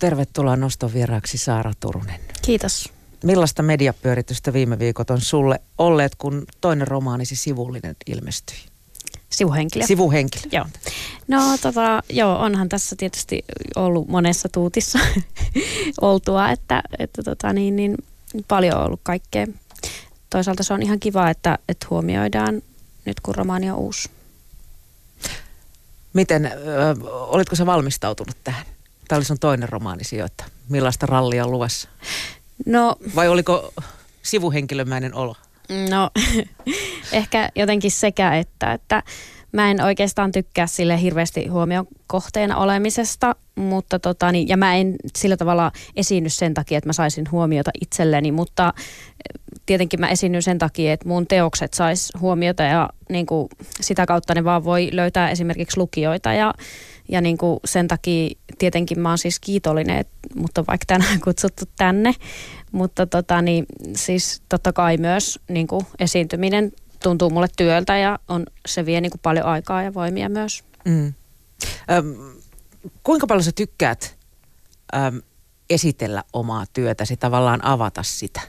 Tervetuloa noston vieraaksi Saara Turunen. Kiitos. Millaista mediapyöritystä viime viikot on sulle olleet, kun toinen romaanisi sivullinen ilmestyi? Sivuhenkilö. Sivuhenkilö. Joo. No tota, joo, onhan tässä tietysti ollut monessa tuutissa oltua, että, että tota, niin, niin, paljon on ollut kaikkea. Toisaalta se on ihan kiva, että, että huomioidaan nyt kun romaani on uusi. Miten, ö, olitko sä valmistautunut tähän? Tämä oli sun toinen romaani sijoita. Millaista rallia on luvassa? No, Vai oliko sivuhenkilömäinen olo? no ehkä jotenkin sekä että, että mä en oikeastaan tykkää sille hirveästi huomion kohteena olemisesta, mutta tota, niin, ja mä en sillä tavalla esiinny sen takia, että mä saisin huomiota itselleni, mutta tietenkin mä esiinnyn sen takia, että mun teokset sais huomiota ja niin kuin, sitä kautta ne vaan voi löytää esimerkiksi lukijoita ja, ja niin kuin, sen takia tietenkin mä oon siis kiitollinen, että mut on vaikka tänään kutsuttu tänne, mutta tota, niin, siis totta kai myös niin kuin, esiintyminen tuntuu mulle työltä ja on, se vie niin kuin, paljon aikaa ja voimia myös. Mm. Öm, kuinka paljon sä tykkäät öm, esitellä omaa työtäsi, tavallaan avata sitä?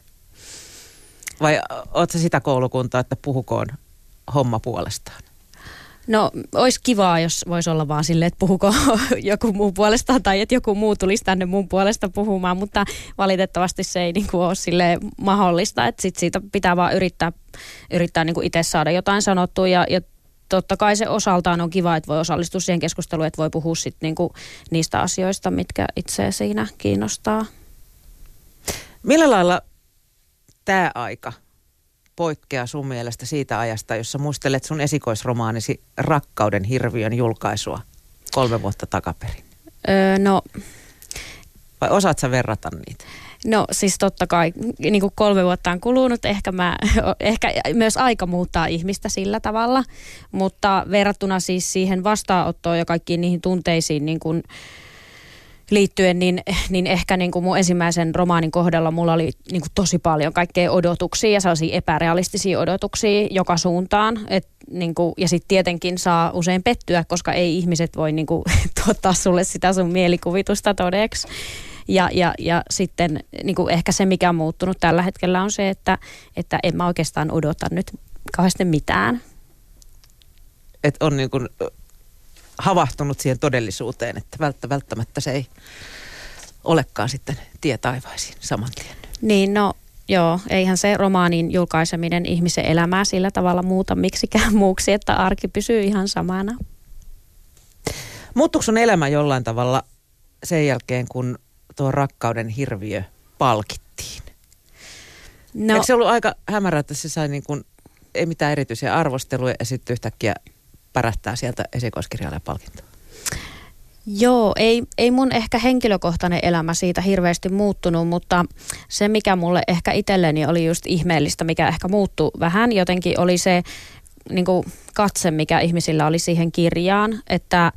Vai oot sä sitä koulukuntaa, että puhukoon homma puolestaan? No, olisi kivaa, jos voisi olla vaan silleen, että puhuko joku muu puolestaan tai että joku muu tulisi tänne mun puolesta puhumaan, mutta valitettavasti se ei niin kuin ole sille mahdollista, että sit siitä pitää vaan yrittää, yrittää niin kuin itse saada jotain sanottua ja, ja totta kai se osaltaan on kiva, että voi osallistua siihen keskusteluun, että voi puhua sit niin kuin niistä asioista, mitkä itse siinä kiinnostaa. Millä lailla tämä aika poikkeaa sun mielestä siitä ajasta, jossa muistelet sun esikoisromaanisi Rakkauden hirviön julkaisua kolme vuotta takaperin? Öö, no, Vai osaat sä verrata niitä? No siis totta kai, niin kuin kolme vuotta on kulunut, ehkä, mä, ehkä myös aika muuttaa ihmistä sillä tavalla, mutta verrattuna siis siihen vastaanottoon ja kaikkiin niihin tunteisiin niin kuin liittyen, niin, niin ehkä niin kuin mun ensimmäisen romaanin kohdalla mulla oli niin kuin tosi paljon kaikkea odotuksia ja sellaisia epärealistisia odotuksia joka suuntaan. Et, niin kuin, ja sitten tietenkin saa usein pettyä, koska ei ihmiset voi niin kuin, tuottaa sulle sitä sun mielikuvitusta todeksi. Ja, ja, ja sitten niin kuin ehkä se, mikä on muuttunut tällä hetkellä on se, että, että en mä oikeastaan odota nyt kauheasti mitään. Että on niin kuin havahtunut siihen todellisuuteen, että välttä, välttämättä se ei olekaan sitten tie taivaisiin saman tien. Niin no joo, eihän se romaanin julkaiseminen ihmisen elämää sillä tavalla muuta miksikään muuksi, että arki pysyy ihan samana. Muuttuiko sun elämä jollain tavalla sen jälkeen, kun tuo rakkauden hirviö palkittiin? No. Eikö se ollut aika hämärä, että se sai niin kuin, ei mitään erityisiä arvosteluja ja sitten yhtäkkiä pärähtää sieltä esikoiskirjailijan palkintoa? Joo, ei, ei mun ehkä henkilökohtainen elämä siitä hirveästi muuttunut, mutta se mikä mulle ehkä itselleni oli just ihmeellistä, mikä ehkä muuttui vähän jotenkin, oli se niin kuin katse, mikä ihmisillä oli siihen kirjaan, että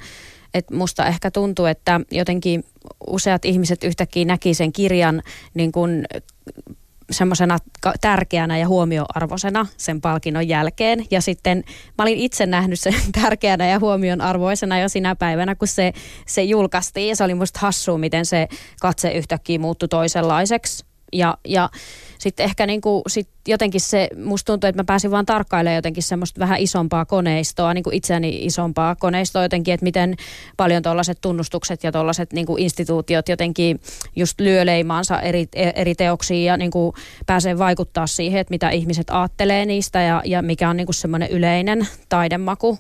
et musta ehkä tuntuu, että jotenkin useat ihmiset yhtäkkiä näki sen kirjan niin kuin semmoisena tärkeänä ja huomioarvoisena sen palkinnon jälkeen. Ja sitten mä olin itse nähnyt sen tärkeänä ja huomion arvoisena jo sinä päivänä, kun se, se julkaistiin. Se oli musta hassua, miten se katse yhtäkkiä muuttui toisenlaiseksi. Ja, ja sitten ehkä niinku, sit jotenkin se, musta tuntuu, että mä pääsin vaan tarkkailemaan jotenkin semmoista vähän isompaa koneistoa, niin kuin itseäni isompaa koneistoa jotenkin, että miten paljon tuollaiset tunnustukset ja tuollaiset niinku instituutiot jotenkin just lyö leimaansa eri, eri teoksiin ja niinku pääsee vaikuttaa siihen, että mitä ihmiset ajattelee niistä ja, ja mikä on niinku semmoinen yleinen taidemaku.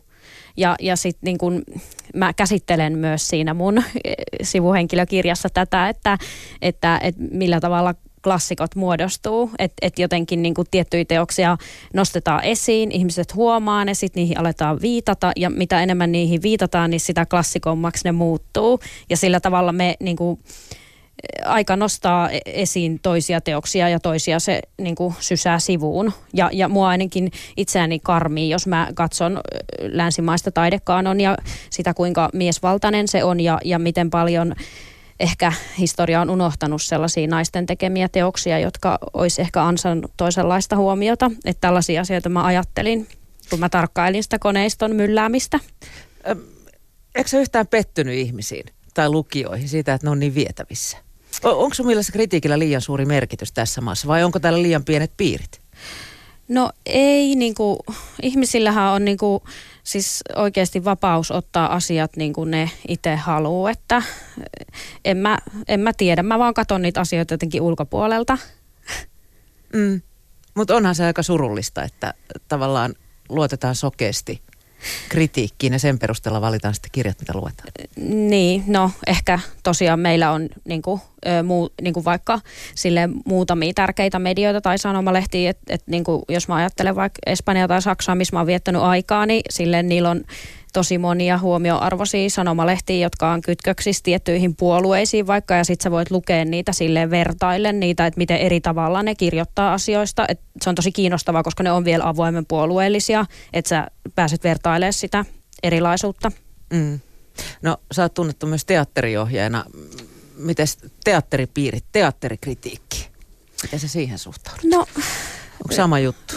Ja, ja sitten niin kun mä käsittelen myös siinä mun sivuhenkilökirjassa tätä, että, että, että millä tavalla klassikot muodostuu, että et jotenkin niin kuin tiettyjä teoksia nostetaan esiin, ihmiset huomaa ne, sitten niihin aletaan viitata ja mitä enemmän niihin viitataan, niin sitä klassikommaksi ne muuttuu ja sillä tavalla me niin kuin, aika nostaa esiin toisia teoksia ja toisia se niin kuin sysää sivuun. Ja, ja mua ainakin itseäni karmii, jos mä katson länsimaista taidekaanon ja sitä kuinka miesvaltainen se on ja, ja miten paljon ehkä historia on unohtanut sellaisia naisten tekemiä teoksia, jotka olisi ehkä ansainnut toisenlaista huomiota. Että tällaisia asioita mä ajattelin, kun mä tarkkailin sitä koneiston mylläämistä. Eikö se yhtään pettynyt ihmisiin? tai lukijoihin siitä, että ne on niin vietävissä? Onko sun mielestä kritiikillä liian suuri merkitys tässä maassa vai onko täällä liian pienet piirit? No ei, niin kuin, ihmisillähän on niin kuin, siis oikeasti vapaus ottaa asiat niin kuin ne itse haluaa, että en mä, en mä tiedä, mä vaan katson niitä asioita jotenkin ulkopuolelta. Mm. Mutta onhan se aika surullista, että tavallaan luotetaan sokeasti kritiikkiin ja sen perusteella valitaan sitten kirjat, mitä luetaan. Niin, no ehkä tosiaan meillä on niin kuin, muu, niin kuin vaikka sille muutamia tärkeitä medioita tai sanomalehtiä, että et, niin jos mä ajattelen vaikka Espanjaa tai Saksaa, missä mä oon viettänyt aikaa, niin sille niillä on tosi monia huomioarvoisia sanomalehtiä, jotka on kytköksissä tiettyihin puolueisiin vaikka, ja sitten sä voit lukea niitä sille vertaillen niitä, että miten eri tavalla ne kirjoittaa asioista. Et se on tosi kiinnostavaa, koska ne on vielä avoimen puolueellisia, että sä pääset vertailemaan sitä erilaisuutta. Mm. No sä oot tunnettu myös teatteriohjaajana. Miten teatteripiirit, teatterikritiikki, miten se siihen suhtaudut? No Onko sama juttu?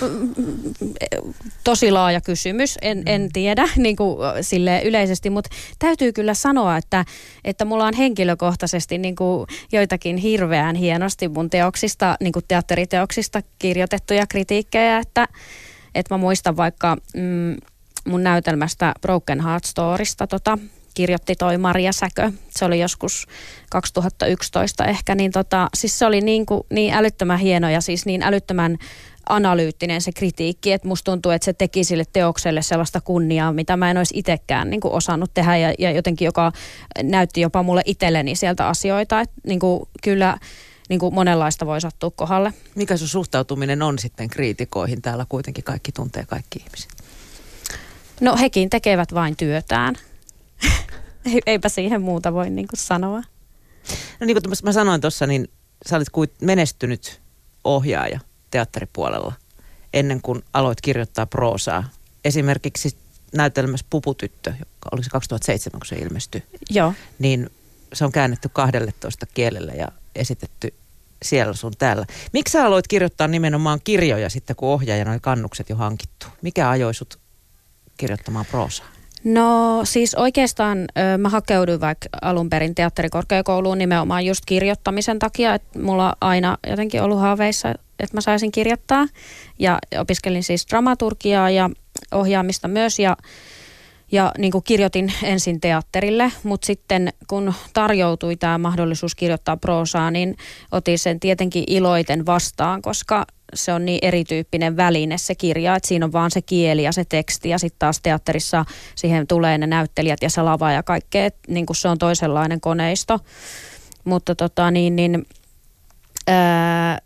Tosi laaja kysymys, en, en mm. tiedä niin kuin sille yleisesti, mutta täytyy kyllä sanoa, että, että mulla on henkilökohtaisesti niin kuin joitakin hirveän hienosti mun teoksista, niin kuin teatteriteoksista kirjoitettuja kritiikkejä, että, että mä muistan vaikka mm, mun näytelmästä Broken Heart Storista tota, kirjoitti toi Maria Säkö. Se oli joskus 2011 ehkä, niin tota, siis se oli niin, kuin, niin älyttömän hieno ja siis niin älyttömän analyyttinen se kritiikki, että musta tuntuu, että se teki sille teokselle sellaista kunniaa, mitä mä en olisi itsekään niin kuin osannut tehdä ja, ja jotenkin joka näytti jopa mulle itselleni sieltä asioita, että niin kuin, kyllä niin kuin monenlaista voi sattua kohdalle. Mikä sun suhtautuminen on sitten kriitikoihin? Täällä kuitenkin kaikki tuntee kaikki ihmiset. No hekin tekevät vain työtään. Eipä siihen muuta voi niin kuin sanoa. No niin kuin mä sanoin tuossa, niin sä olit menestynyt ohjaaja – teatteripuolella ennen kuin aloit kirjoittaa proosaa. Esimerkiksi näytelmässä Puputyttö, joka oli se 2007, kun se ilmestyi. Joo. Niin se on käännetty 12 kielellä ja esitetty siellä sun täällä. Miksi sä aloit kirjoittaa nimenomaan kirjoja sitten, kun ohjaajana oli kannukset jo hankittu? Mikä ajoi sut kirjoittamaan proosaa? No siis oikeastaan ö, mä hakeuduin vaikka alun perin teatterikorkeakouluun nimenomaan just kirjoittamisen takia, että mulla aina jotenkin ollut haaveissa, että mä saisin kirjoittaa. Ja opiskelin siis dramaturgiaa ja ohjaamista myös ja, ja niin kuin kirjoitin ensin teatterille, mutta sitten kun tarjoutui tämä mahdollisuus kirjoittaa proosaa, niin otin sen tietenkin iloiten vastaan, koska se on niin erityyppinen väline se kirja, että siinä on vaan se kieli ja se teksti ja sitten taas teatterissa siihen tulee ne näyttelijät ja se lava ja kaikkea, niin kuin se on toisenlainen koneisto. Mutta tota niin, niin ää,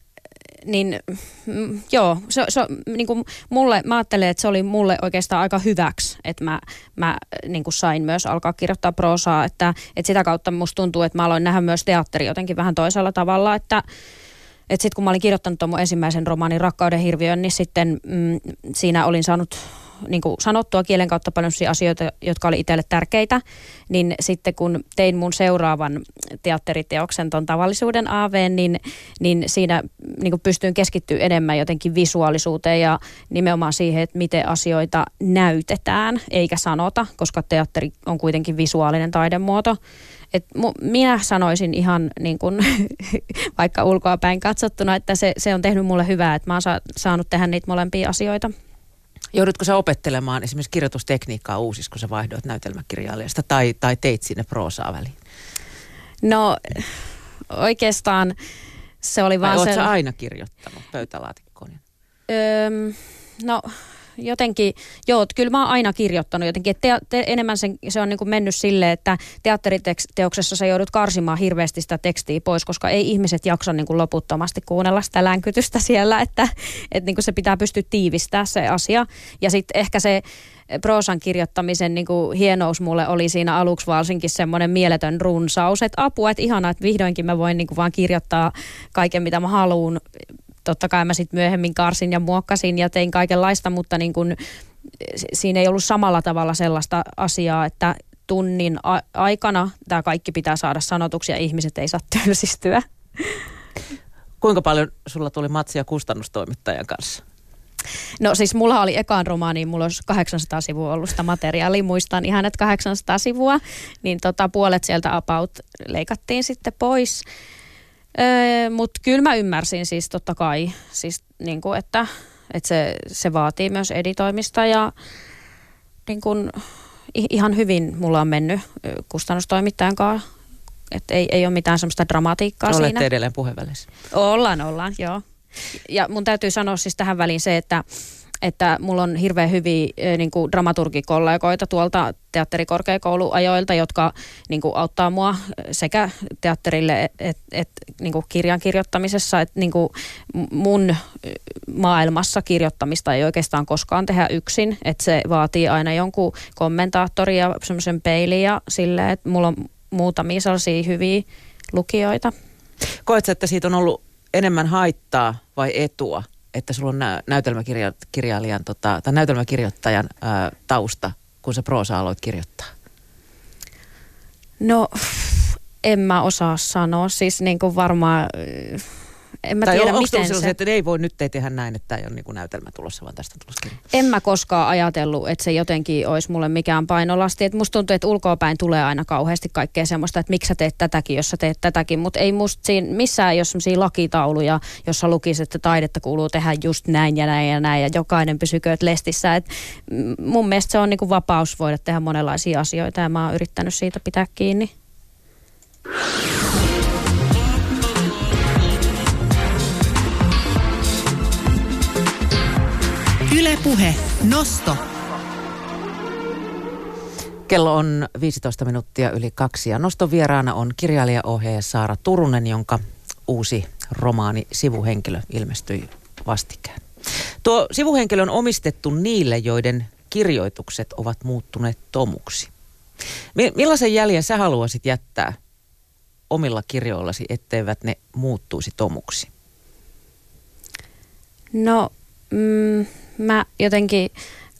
niin mm, joo, se, se, niin kuin mulle, mä ajattelen, että se oli mulle oikeastaan aika hyväksi, että mä, mä niin kuin sain myös alkaa kirjoittaa proosaa, että, että sitä kautta musta tuntuu, että mä aloin nähdä myös teatteri jotenkin vähän toisella tavalla, että että sitten kun mä olin kirjoittanut tuon ensimmäisen romaanin Rakkauden hirviön, niin sitten mm, siinä olin saanut niin kuin sanottua kielen kautta paljon asioita, jotka oli itselle tärkeitä, niin sitten kun tein mun seuraavan teatteriteoksen ton tavallisuuden AV, niin, niin siinä niin kuin pystyin keskittyä enemmän jotenkin visuaalisuuteen ja nimenomaan siihen, että miten asioita näytetään eikä sanota, koska teatteri on kuitenkin visuaalinen taidemuoto. Et minä sanoisin ihan niin kuin, vaikka ulkoa päin katsottuna, että se, se on tehnyt mulle hyvää, että mä oon sa, saanut tehdä niitä molempia asioita. Joudutko sä opettelemaan esimerkiksi kirjoitustekniikkaa uusissa, kun sä vaihdoit näytelmäkirjailijasta tai, tai teit sinne proosaa väliin? No oikeastaan se oli vaan se... aina kirjoittanut pöytälaatikkoon? Öm, no jotenkin, joo, kyllä mä oon aina kirjoittanut jotenkin, että te, te, enemmän sen, se on niin kuin mennyt silleen, että teatteriteoksessa sä joudut karsimaan hirveästi sitä tekstiä pois, koska ei ihmiset jaksa niin kuin loputtomasti kuunnella sitä länkytystä siellä, että, että niin kuin se pitää pystyä tiivistää se asia. Ja sitten ehkä se proosan kirjoittamisen niin kuin hienous mulle oli siinä aluksi varsinkin semmoinen mieletön runsaus, että apua, että ihanaa, että vihdoinkin mä voin niin kuin vaan kirjoittaa kaiken, mitä mä haluan totta kai mä sitten myöhemmin karsin ja muokkasin ja tein kaikenlaista, mutta niin kun, siinä ei ollut samalla tavalla sellaista asiaa, että tunnin a- aikana tämä kaikki pitää saada sanotuksia ja ihmiset ei saa tylsistyä. Kuinka paljon sulla tuli matsia kustannustoimittajan kanssa? No siis mulla oli ekaan romaani, mulla olisi 800 sivua ollut sitä materiaalia, muistan ihan, että 800 sivua, niin tota, puolet sieltä about leikattiin sitten pois. Öö, Mutta kyllä mä ymmärsin siis totta kai, siis niin kuin, että, että se, se vaatii myös editoimista ja niin kuin, ihan hyvin mulla on mennyt kustannustoimittajan kanssa. Että ei, ei ole mitään semmoista dramatiikkaa Olette siinä. edelleen puhevälissä. Ollaan, ollaan, joo. Ja mun täytyy sanoa siis tähän väliin se, että että mulla on hirveän hyviä niin kuin dramaturgikollegoita tuolta teatterikorkeakouluajoilta, jotka niin kuin, auttaa mua sekä teatterille että et, et, niin kirjan kirjoittamisessa, että niin kuin mun maailmassa kirjoittamista ei oikeastaan koskaan tehdä yksin, että se vaatii aina jonkun kommentaattori ja semmoisen peilin ja silleen, että mulla on muutamia sellaisia hyviä lukijoita. Koetko, että siitä on ollut enemmän haittaa vai etua, että sulla on nä- näytelmäkirjailijan tota, tai näytelmäkirjoittajan ää, tausta, kun sä proosa aloit kirjoittaa? No, en mä osaa sanoa. Siis niin kuin varmaan en mä tai tiedä, on, miten se... että ei voi nyt ei tehdä näin, että tämä ei ole niin kuin näytelmä tulossa, vaan tästä tulossa kirja? En mä koskaan ajatellut, että se jotenkin olisi mulle mikään painolasti. Et musta tuntuu, että ulkoapäin tulee aina kauheasti kaikkea semmoista, että miksi sä teet tätäkin, jos sä teet tätäkin. Mutta ei musta siinä missään ei ole semmoisia lakitauluja, jossa lukisi, että taidetta kuuluu tehdä just näin ja näin ja näin ja jokainen pysykööt lestissä. Et mun mielestä se on niinku vapaus voida tehdä monenlaisia asioita ja mä oon yrittänyt siitä pitää kiinni. Ylepuhe Nosto. Kello on 15 minuuttia yli kaksi ja noston vieraana on kirjailijaohjaaja Saara Turunen, jonka uusi romaani Sivuhenkilö ilmestyi vastikään. Tuo sivuhenkilö on omistettu niille, joiden kirjoitukset ovat muuttuneet tomuksi. Millaisen jäljen sä haluaisit jättää omilla kirjoillasi, etteivät ne muuttuisi tomuksi? No, mm, mä jotenkin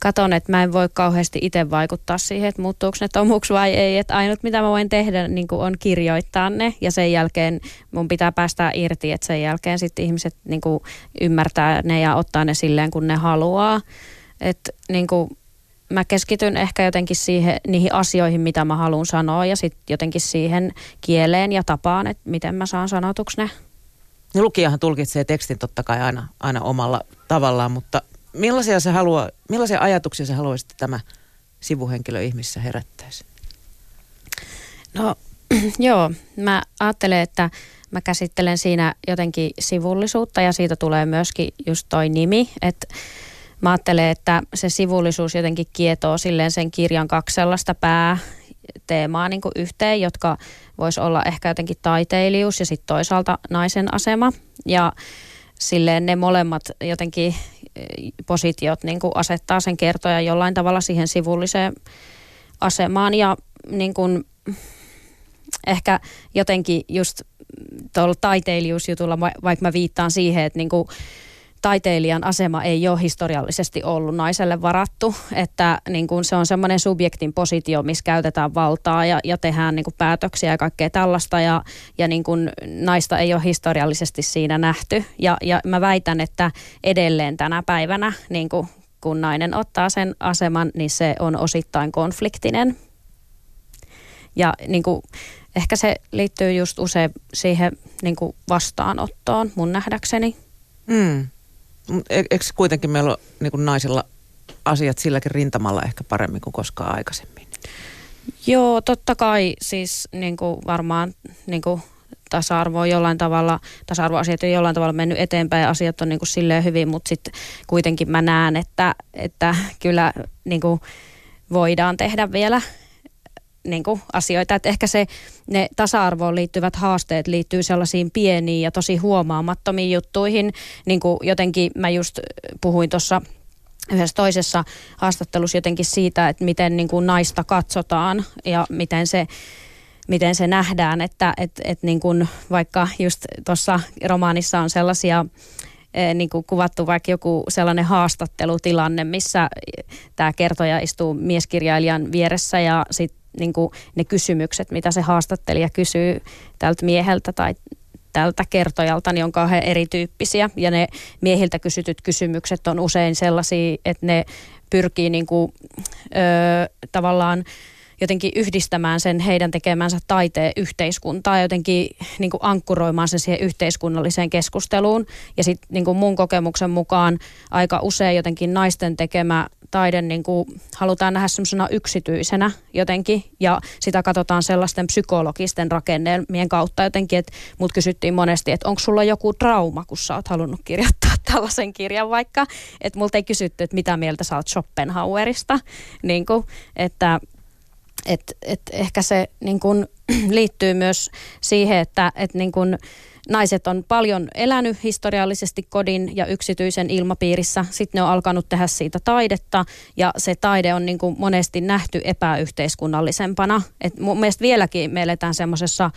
katon, että mä en voi kauheasti itse vaikuttaa siihen, että muuttuuko ne tomuksi vai ei. Että ainut mitä mä voin tehdä niin on kirjoittaa ne ja sen jälkeen mun pitää päästä irti, että sen jälkeen sitten ihmiset niin ymmärtää ne ja ottaa ne silleen kun ne haluaa. Että niin mä keskityn ehkä jotenkin siihen, niihin asioihin, mitä mä haluan sanoa ja sitten jotenkin siihen kieleen ja tapaan, että miten mä saan sanotuksi ne. No, lukijahan tulkitsee tekstin totta kai aina, aina omalla tavallaan, mutta millaisia, se haluaa, millaisia ajatuksia se haluaisit, että tämä sivuhenkilö ihmisessä herättäisi? No joo, mä ajattelen, että mä käsittelen siinä jotenkin sivullisuutta ja siitä tulee myöskin just toi nimi, että mä ajattelen, että se sivullisuus jotenkin kietoo silleen sen kirjan kaksi sellaista pääteemaa niin yhteen, jotka voisi olla ehkä jotenkin taiteilijuus ja sitten toisaalta naisen asema. Ja silleen ne molemmat jotenkin eh, positiot niin kuin asettaa sen kertoja jollain tavalla siihen sivulliseen asemaan. Ja niin kuin, ehkä jotenkin just tuolla taiteilijuusjutulla, vaikka mä viittaan siihen, että niin kuin taiteilijan asema ei ole historiallisesti ollut naiselle varattu, että niin kuin se on semmoinen subjektin positio, missä käytetään valtaa ja, ja tehdään niin kuin päätöksiä ja kaikkea tällaista ja, ja niin kuin naista ei ole historiallisesti siinä nähty ja, ja mä väitän, että edelleen tänä päivänä niin kuin kun nainen ottaa sen aseman, niin se on osittain konfliktinen. Ja niin kuin, ehkä se liittyy just usein siihen niin kuin vastaanottoon mun nähdäkseni. Mm. Eikö kuitenkin meillä ole niin naisilla asiat silläkin rintamalla ehkä paremmin kuin koskaan aikaisemmin? Joo, totta kai. Siis niin kuin varmaan niin kuin tasa-arvo on jollain tavalla, tasa-arvoasiat on jollain tavalla mennyt eteenpäin. Ja asiat on niin kuin silleen hyvin, mutta sitten kuitenkin mä näen, että, että kyllä niin kuin voidaan tehdä vielä niin kuin asioita. Että ehkä se, ne tasa-arvoon liittyvät haasteet liittyy sellaisiin pieniin ja tosi huomaamattomiin juttuihin. Niin kuin jotenkin mä just puhuin tuossa yhdessä toisessa haastattelussa jotenkin siitä, että miten niin kuin naista katsotaan ja miten se miten se nähdään, että et, et niin kuin vaikka just tuossa romaanissa on sellaisia e, niin kuin kuvattu vaikka joku sellainen haastattelutilanne, missä tämä kertoja istuu mieskirjailijan vieressä ja sitten niin kuin ne kysymykset, mitä se haastattelija kysyy tältä mieheltä tai tältä kertojalta, niin on kauhean erityyppisiä. Ja ne miehiltä kysytyt kysymykset on usein sellaisia, että ne pyrkii niin kuin, ö, tavallaan jotenkin yhdistämään sen heidän tekemänsä taiteen yhteiskuntaa jotenkin niin kuin ankkuroimaan sen siihen yhteiskunnalliseen keskusteluun. Ja sitten niin mun kokemuksen mukaan aika usein jotenkin naisten tekemä taide niin kuin halutaan nähdä semmoisena yksityisenä jotenkin ja sitä katsotaan sellaisten psykologisten rakennelmien kautta jotenkin, että mut kysyttiin monesti, että onko sulla joku trauma, kun sä oot halunnut kirjoittaa tällaisen kirjan vaikka, että multa ei kysytty, että mitä mieltä sä oot Schopenhauerista, niin kuin, että et, et ehkä se niin kun, liittyy myös siihen, että et niin kun, naiset on paljon elänyt historiallisesti kodin ja yksityisen ilmapiirissä. Sitten ne on alkanut tehdä siitä taidetta ja se taide on niin kuin monesti nähty epäyhteiskunnallisempana. Et mun mielestä vieläkin me eletään semmoisessa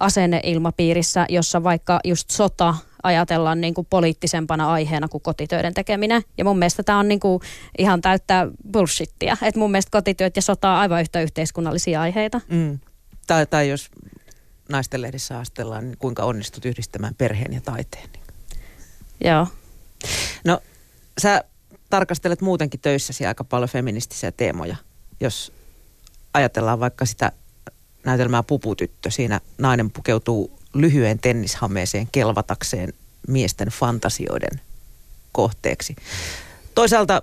asenneilmapiirissä, jossa vaikka just sota ajatellaan niin kuin poliittisempana aiheena kuin kotitöiden tekeminen. Ja mun mielestä tämä on niin kuin ihan täyttää bullshittia. Että mun mielestä kotityöt ja sota on aivan yhtä yhteiskunnallisia aiheita. Mm. Tai, tai jos naisten lehdissä astellaan, niin kuinka onnistut yhdistämään perheen ja taiteen. Joo. No, sä tarkastelet muutenkin töissäsi aika paljon feministisiä teemoja. Jos ajatellaan vaikka sitä näytelmää Puputyttö, siinä nainen pukeutuu lyhyen tennishameeseen kelvatakseen miesten fantasioiden kohteeksi. Toisaalta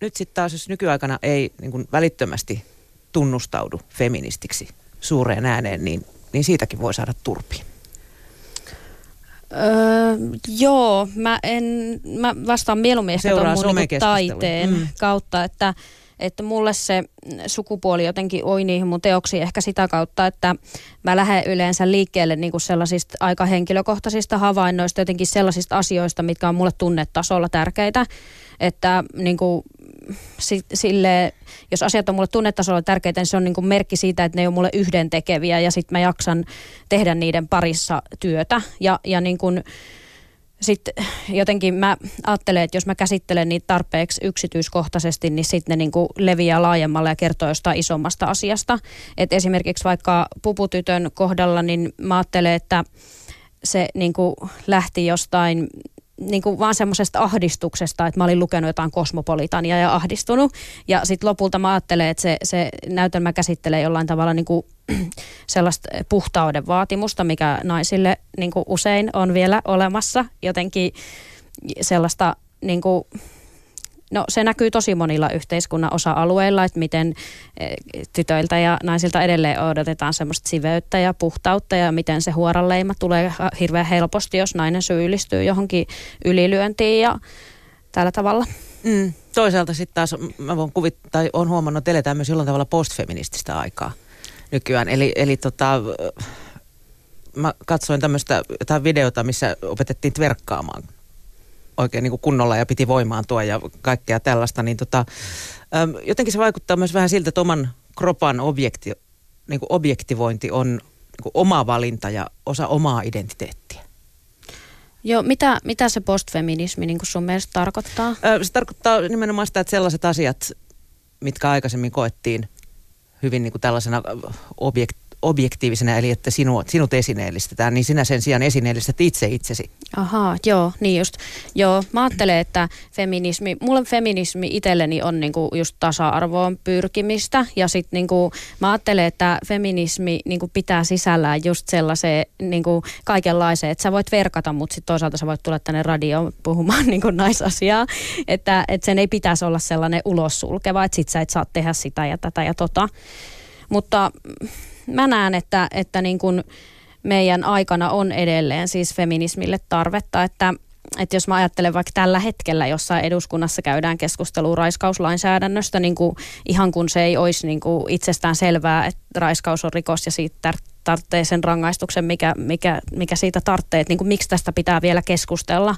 nyt sitten taas, jos nykyaikana ei niin välittömästi tunnustaudu feministiksi suureen ääneen, niin, niin siitäkin voi saada turpiin. Öö, joo, mä, en, mä vastaan mieluummin ehkä tuon niin taiteen mm. kautta, että että mulle se sukupuoli jotenkin oi niihin mun teoksiin ehkä sitä kautta, että mä lähden yleensä liikkeelle niin kuin sellaisista aika henkilökohtaisista havainnoista, jotenkin sellaisista asioista, mitkä on mulle tunnetasolla tärkeitä, että niin kuin, sille, jos asiat on mulle tunnetasolla tärkeitä, niin se on niin kuin merkki siitä, että ne on mulle yhdentekeviä ja sitten mä jaksan tehdä niiden parissa työtä. Ja, ja niin kuin, sitten jotenkin mä ajattelen, että jos mä käsittelen niitä tarpeeksi yksityiskohtaisesti, niin sitten ne niin kuin leviää laajemmalle ja kertoo jostain isommasta asiasta. Et esimerkiksi vaikka puputytön kohdalla, niin mä ajattelen, että se niin kuin lähti jostain niin kuin vaan semmoisesta ahdistuksesta, että mä olin lukenut jotain kosmopolitania ja ahdistunut. Ja sitten lopulta mä ajattelen, että se, se näytelmä käsittelee jollain tavalla niin kuin sellaista puhtauden vaatimusta, mikä naisille niin kuin usein on vielä olemassa. Jotenkin sellaista niin kuin, No se näkyy tosi monilla yhteiskunnan osa-alueilla, että miten eh, tytöiltä ja naisilta edelleen odotetaan semmoista siveyttä ja puhtautta ja miten se huoranleima tulee hirveän helposti, jos nainen syyllistyy johonkin ylilyöntiin ja tällä tavalla. Mm. Toisaalta sitten taas mä voin kuvittaa, tai olen huomannut, että eletään myös jollain tavalla postfeminististä aikaa nykyään. Eli, eli tota, mä katsoin tämmöistä videota, missä opetettiin verkkaamaan oikein niin kuin kunnolla ja piti voimaantua ja kaikkea tällaista, niin tota, jotenkin se vaikuttaa myös vähän siltä, että oman kropan objekti, niin kuin objektivointi on niin kuin oma valinta ja osa omaa identiteettiä. Joo, mitä, mitä se postfeminismi niin kuin sun mielestä tarkoittaa? Se tarkoittaa nimenomaan sitä, että sellaiset asiat, mitkä aikaisemmin koettiin hyvin niin kuin tällaisena objekt, objektiivisena, eli että sinut, sinut esineellistetään, niin sinä sen sijaan esineellistät itse itsesi. Ahaa, joo, niin just. Joo, mä ajattelen, että feminismi, mulle feminismi itselleni on niinku just tasa-arvoon pyrkimistä ja sitten niinku, mä ajattelen, että feminismi niinku pitää sisällään just sellaiseen niinku kaikenlaiseen, että sä voit verkata, mutta sitten toisaalta sä voit tulla tänne radioon puhumaan niinku naisasiaa, että, että sen ei pitäisi olla sellainen ulos sulkeva, että sit sä et saa tehdä sitä ja tätä ja tota. Mutta mä näen, että, että niin kuin meidän aikana on edelleen siis feminismille tarvetta, että että jos mä ajattelen vaikka tällä hetkellä jossain eduskunnassa käydään keskustelua raiskauslainsäädännöstä, niin kuin, ihan kun se ei olisi niin kuin itsestään selvää, että raiskaus on rikos ja siitä tarvitsee sen rangaistuksen, mikä, mikä, mikä siitä tarvitsee, että niin kuin, miksi tästä pitää vielä keskustella.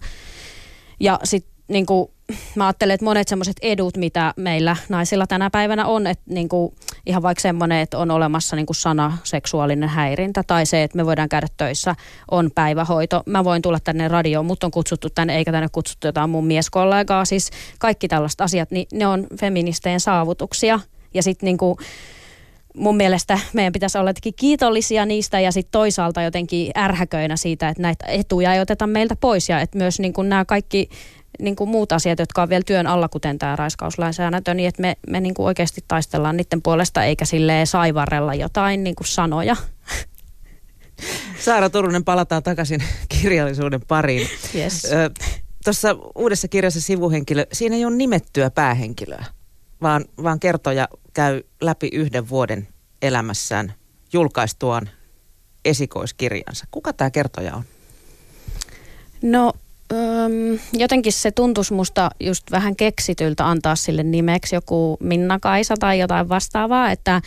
Ja sitten niin kuin, mä ajattelen, että monet semmoiset edut, mitä meillä naisilla tänä päivänä on, että niin kuin, ihan vaikka semmoinen, että on olemassa niin kuin sana seksuaalinen häirintä tai se, että me voidaan käydä töissä, on päivähoito. Mä voin tulla tänne radioon, mutta on kutsuttu tänne, eikä tänne kutsuttu jotain mun mieskollegaa. Siis kaikki tällaiset asiat, niin ne on feministeen saavutuksia. Ja sitten niin kuin, mun mielestä meidän pitäisi olla jotenkin kiitollisia niistä ja sitten toisaalta jotenkin ärhäköinä siitä, että näitä etuja ei oteta meiltä pois ja että myös niin kuin nämä kaikki niin kuin muut asiat, jotka on vielä työn alla, kuten tämä raiskauslainsäädäntö, niin että me, me niin kuin oikeasti taistellaan niiden puolesta eikä sille saivarrella jotain niin kuin sanoja. Saara Turunen, palataan takaisin kirjallisuuden pariin. Yes. Tuossa uudessa kirjassa sivuhenkilö, siinä ei ole nimettyä päähenkilöä, vaan, vaan kertoja käy läpi yhden vuoden elämässään julkaistuaan esikoiskirjansa. Kuka tämä kertoja on? No Jotenkin se tuntuisi musta just vähän keksityltä antaa sille nimeksi joku Minna Kaisa tai jotain vastaavaa, että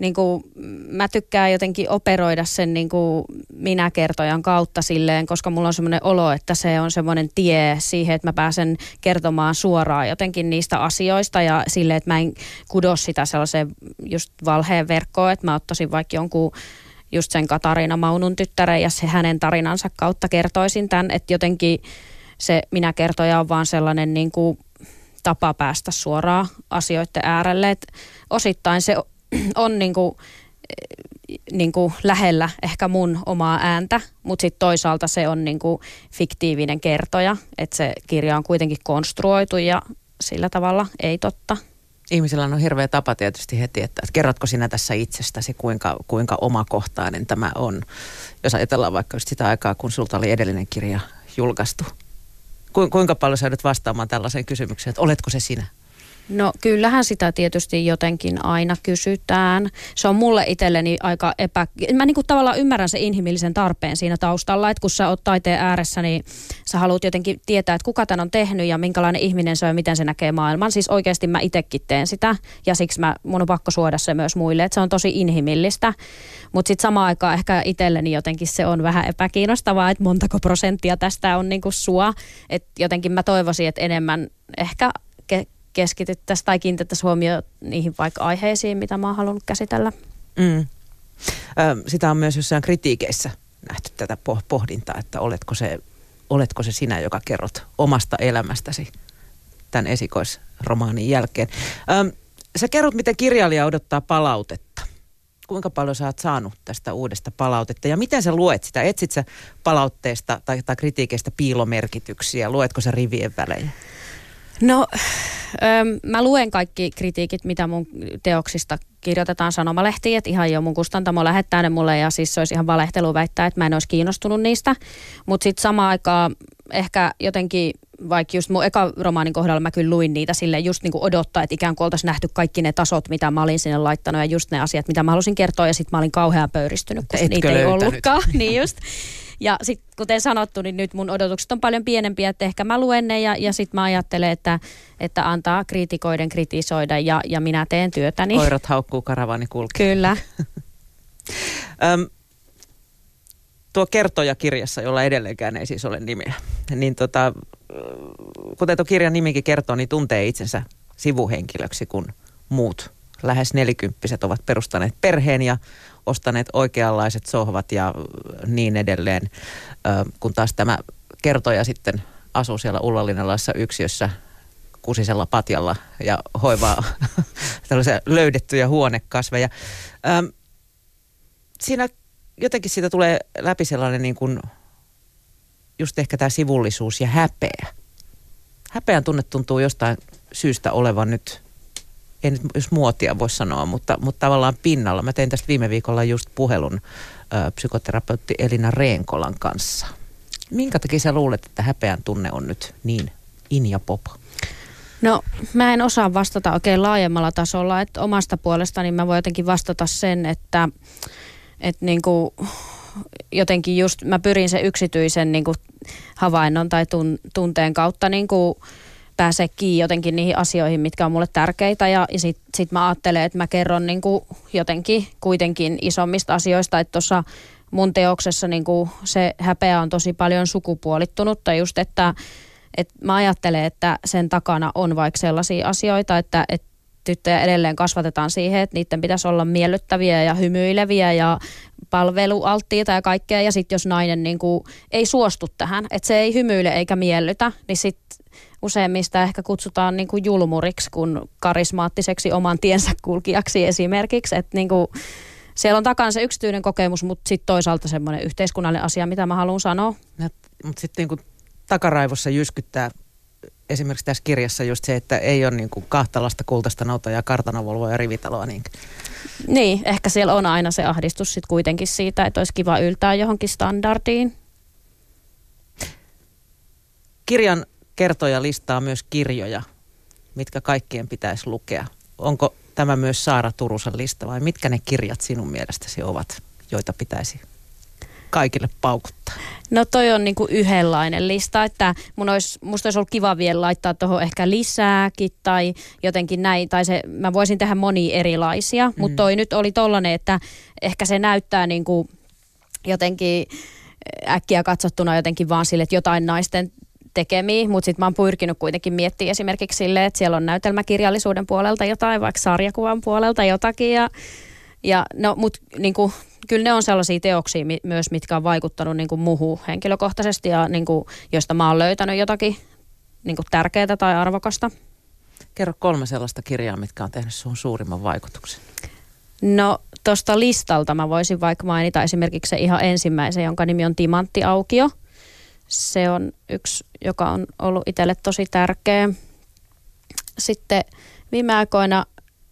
niin kuin, mä tykkään jotenkin operoida sen niin kuin minä-kertojan kautta silleen, koska mulla on semmoinen olo, että se on semmoinen tie siihen, että mä pääsen kertomaan suoraan jotenkin niistä asioista ja silleen, että mä en kudo sitä sellaiseen just valheen verkkoon, että mä ottaisin vaikka jonkun just sen Katariina Maunun tyttären ja se hänen tarinansa kautta kertoisin tämän, että jotenkin se minä kertoja on vaan sellainen niin kuin tapa päästä suoraan asioiden äärelle. Et osittain se on niin kuin, niin kuin lähellä ehkä mun omaa ääntä, mutta sitten toisaalta se on niin kuin fiktiivinen kertoja, että se kirja on kuitenkin konstruoitu ja sillä tavalla ei totta ihmisellä on hirveä tapa tietysti heti, että kerrotko sinä tässä itsestäsi, kuinka, kuinka omakohtainen tämä on. Jos ajatellaan vaikka just sitä aikaa, kun sulta oli edellinen kirja julkaistu. Kuinka paljon sä vastaamaan tällaiseen kysymykseen, että oletko se sinä? No kyllähän sitä tietysti jotenkin aina kysytään. Se on mulle itselleni aika epä... Mä niinku tavallaan ymmärrän se inhimillisen tarpeen siinä taustalla, että kun sä oot taiteen ääressä, niin sä haluat jotenkin tietää, että kuka tän on tehnyt ja minkälainen ihminen se on ja miten se näkee maailman. Siis oikeasti mä itsekin teen sitä ja siksi mä, mun on pakko suoda se myös muille, että se on tosi inhimillistä. Mutta sitten samaan aikaan ehkä itselleni jotenkin se on vähän epäkiinnostavaa, että montako prosenttia tästä on niinku sua. Että jotenkin mä toivoisin, että enemmän ehkä keskityttäisiin tai kiinnitettäisiin huomioon niihin vaikka aiheisiin, mitä mä oon halunnut käsitellä. Mm. Ö, sitä on myös jossain kritiikeissä nähty tätä pohdintaa, että oletko se, oletko se sinä, joka kerrot omasta elämästäsi tämän esikoisromaanin jälkeen. Ö, sä kerrot, miten kirjailija odottaa palautetta. Kuinka paljon sä oot saanut tästä uudesta palautetta ja miten sä luet sitä? Etsit sä palautteesta tai, tai kritiikeistä piilomerkityksiä? Luetko sä rivien välejä? No, mä luen kaikki kritiikit, mitä mun teoksista kirjoitetaan sanomalehtiin, että ihan jo mun kustantamo lähettää ne mulle ja siis se olisi ihan valehtelu väittää, että mä en olisi kiinnostunut niistä. Mutta sitten samaan aikaan ehkä jotenkin, vaikka just mun eka romaanin kohdalla mä kyllä luin niitä sille just niin kuin odottaa, että ikään kuin oltaisiin nähty kaikki ne tasot, mitä mä olin sinne laittanut ja just ne asiat, mitä mä halusin kertoa ja sitten mä olin kauhean pöyristynyt, kun niitä ei ollutkaan. niin just. Ja sitten kuten sanottu, niin nyt mun odotukset on paljon pienempiä, että ehkä mä luen ne ja, ja sitten mä ajattelen, että, että antaa kriitikoiden kritisoida ja, ja minä teen työtäni. Koirat haukkuu, karavani kulkee. Kyllä. Öm, tuo kertoja kirjassa, jolla edelleenkään ei siis ole nimeä, niin tota, kuten tuo kirjan nimikin kertoo, niin tuntee itsensä sivuhenkilöksi, kun muut lähes nelikymppiset ovat perustaneet perheen ja ostaneet oikeanlaiset sohvat ja niin edelleen, kun taas tämä kertoja sitten asuu siellä Ullalinalaisessa yksiössä kusisella patjalla ja hoivaa tällaisia löydettyjä huonekasveja. Siinä jotenkin siitä tulee läpi sellainen niin kuin just ehkä tämä sivullisuus ja häpeä. Häpeän tunne tuntuu jostain syystä olevan nyt ei nyt jos muotia voi sanoa, mutta, mutta tavallaan pinnalla. Mä tein tästä viime viikolla just puhelun ö, psykoterapeutti Elina Reenkolan kanssa. Minkä takia sä luulet, että häpeän tunne on nyt niin in ja pop? No mä en osaa vastata oikein laajemmalla tasolla, että omasta puolestani mä voin jotenkin vastata sen, että, että niin kuin jotenkin just mä pyrin sen yksityisen niin kuin havainnon tai tun, tunteen kautta niin kuin pääsee kiinni jotenkin niihin asioihin, mitkä on mulle tärkeitä. Ja, ja sitten sit mä ajattelen, että mä kerron niin kuin jotenkin kuitenkin isommista asioista, että tuossa mun teoksessa niin kuin se häpeä on tosi paljon sukupuolittunutta just, että, että mä ajattelen, että sen takana on vaikka sellaisia asioita, että, että tyttöjä edelleen kasvatetaan siihen, että niiden pitäisi olla miellyttäviä ja hymyileviä ja palvelualttiita ja kaikkea. Ja sitten jos nainen niin kuin ei suostu tähän, että se ei hymyile eikä miellytä, niin sitten useimmista ehkä kutsutaan niin kuin julmuriksi kuin karismaattiseksi oman tiensä kulkijaksi esimerkiksi. Että niin kuin, siellä on takana se yksityinen kokemus, mutta sitten toisaalta semmoinen yhteiskunnallinen asia, mitä mä haluan sanoa. Mutta sitten niin takaraivossa jyskyttää esimerkiksi tässä kirjassa just se, että ei ole niin kuin kahtalasta kultaista nautaa ja kartanovolvoa ja rivitaloa. Niin. niin, ehkä siellä on aina se ahdistus sitten kuitenkin siitä, että olisi kiva yltää johonkin standardiin. Kirjan kertoja listaa myös kirjoja, mitkä kaikkien pitäisi lukea. Onko tämä myös Saara Turusen lista vai mitkä ne kirjat sinun mielestäsi ovat, joita pitäisi kaikille paukuttaa? No toi on niinku yhdenlainen lista, että mun olisi, musta olisi ollut kiva vielä laittaa tuohon ehkä lisääkin tai jotenkin näin, tai se, mä voisin tehdä monia erilaisia, mm. mutta toi nyt oli tollanen, että ehkä se näyttää niinku jotenkin äkkiä katsottuna jotenkin vaan sille, että jotain naisten tekemiä, mutta sitten mä oon pyrkinyt kuitenkin miettimään esimerkiksi silleen, että siellä on näytelmäkirjallisuuden puolelta jotain, vaikka sarjakuvan puolelta jotakin ja, ja no, mut niinku, kyllä ne on sellaisia teoksia mi- myös, mitkä on vaikuttanut niinku muuhun henkilökohtaisesti ja niinku, joista mä oon löytänyt jotakin niinku tärkeää tai arvokasta. Kerro kolme sellaista kirjaa, mitkä on tehnyt sun suurimman vaikutuksen. No tuosta listalta mä voisin vaikka mainita esimerkiksi se ihan ensimmäisen, jonka nimi on Timantti Aukio – se on yksi, joka on ollut itselle tosi tärkeä. Sitten viime aikoina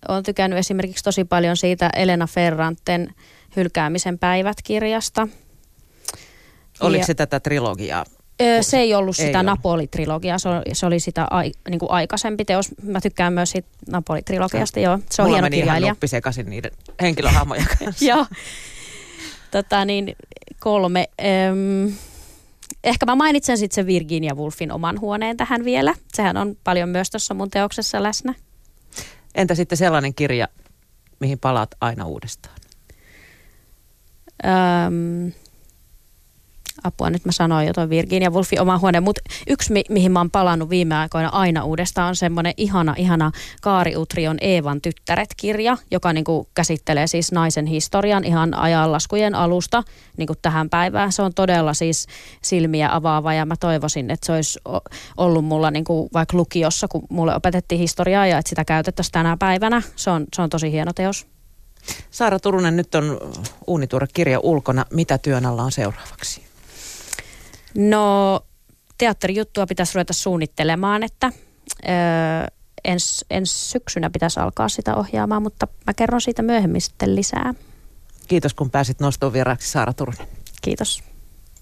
olen tykännyt esimerkiksi tosi paljon siitä Elena Ferranten Hylkäämisen päivät kirjasta. Oliko ja, se tätä trilogiaa? Se ei ollut sitä ei Napoli-trilogiaa, se oli, se oli sitä ai, niin kuin aikaisempi teos. Mä tykkään myös siitä Napoli-trilogiasta, joo. Se on Mulla hieno meni kirjailija. ihan sekaisin niiden henkilöhahmojen kanssa. joo. Tota niin, kolme. Öm, ehkä mä mainitsen sitten se Virginia Woolfin oman huoneen tähän vielä. Sehän on paljon myös tuossa mun teoksessa läsnä. Entä sitten sellainen kirja, mihin palaat aina uudestaan? Öm, apua, nyt mä sanoin jo tuon Virginia Woolfin oma huone, mutta yksi mi- mihin mä oon palannut viime aikoina aina uudestaan on semmoinen ihana, ihana Kaari Utrion Eevan tyttäret-kirja, joka niinku käsittelee siis naisen historian ihan ajanlaskujen alusta niinku tähän päivään. Se on todella siis silmiä avaava ja mä toivoisin, että se olisi ollut mulla niinku vaikka lukiossa, kun mulle opetettiin historiaa ja että sitä käytettäisiin tänä päivänä. Se on, se on tosi hieno teos. Saara Turunen, nyt on uunituore kirja ulkona. Mitä työn alla on seuraavaksi? No teatterijuttua pitäisi ruveta suunnittelemaan, että öö, ens, ens syksynä pitäisi alkaa sitä ohjaamaan, mutta mä kerron siitä myöhemmin sitten lisää. Kiitos kun pääsit nostoon vieraaksi Saara Turunen. Kiitos.